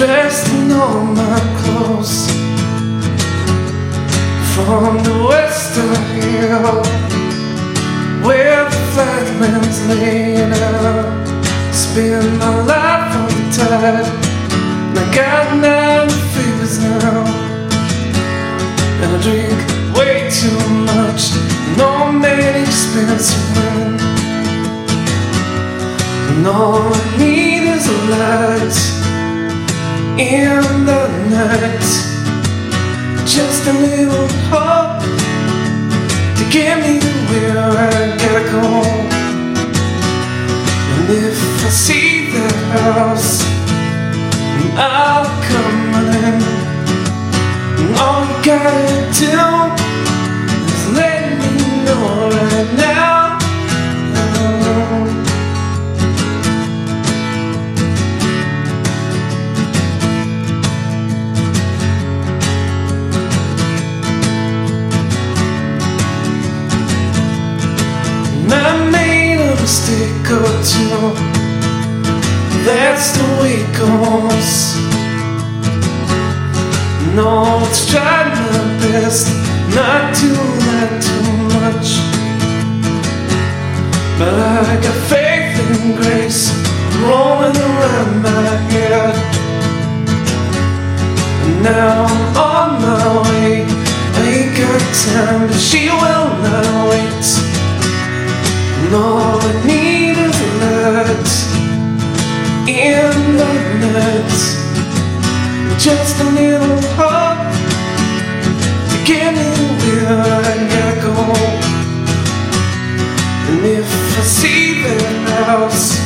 dressed in all my clothes. From the western hill where the flatlands laying out. Spend my life on the tide, and I got nine figures now, and I drink way too much, no many expensive wine, and all I need in the night. Just a little hope to get me where I gotta go. And if I see that house, I'll come running. All you gotta do mistake or two. That's the way it goes. No, it's tried my best not to lie too much. But I got faith and grace rolling around my head. And now I'm on my way. I ain't got time, but she will not wait. And all I need is a nut in the nuts. Just a little hug to give me where I gotta go. And if I see the house.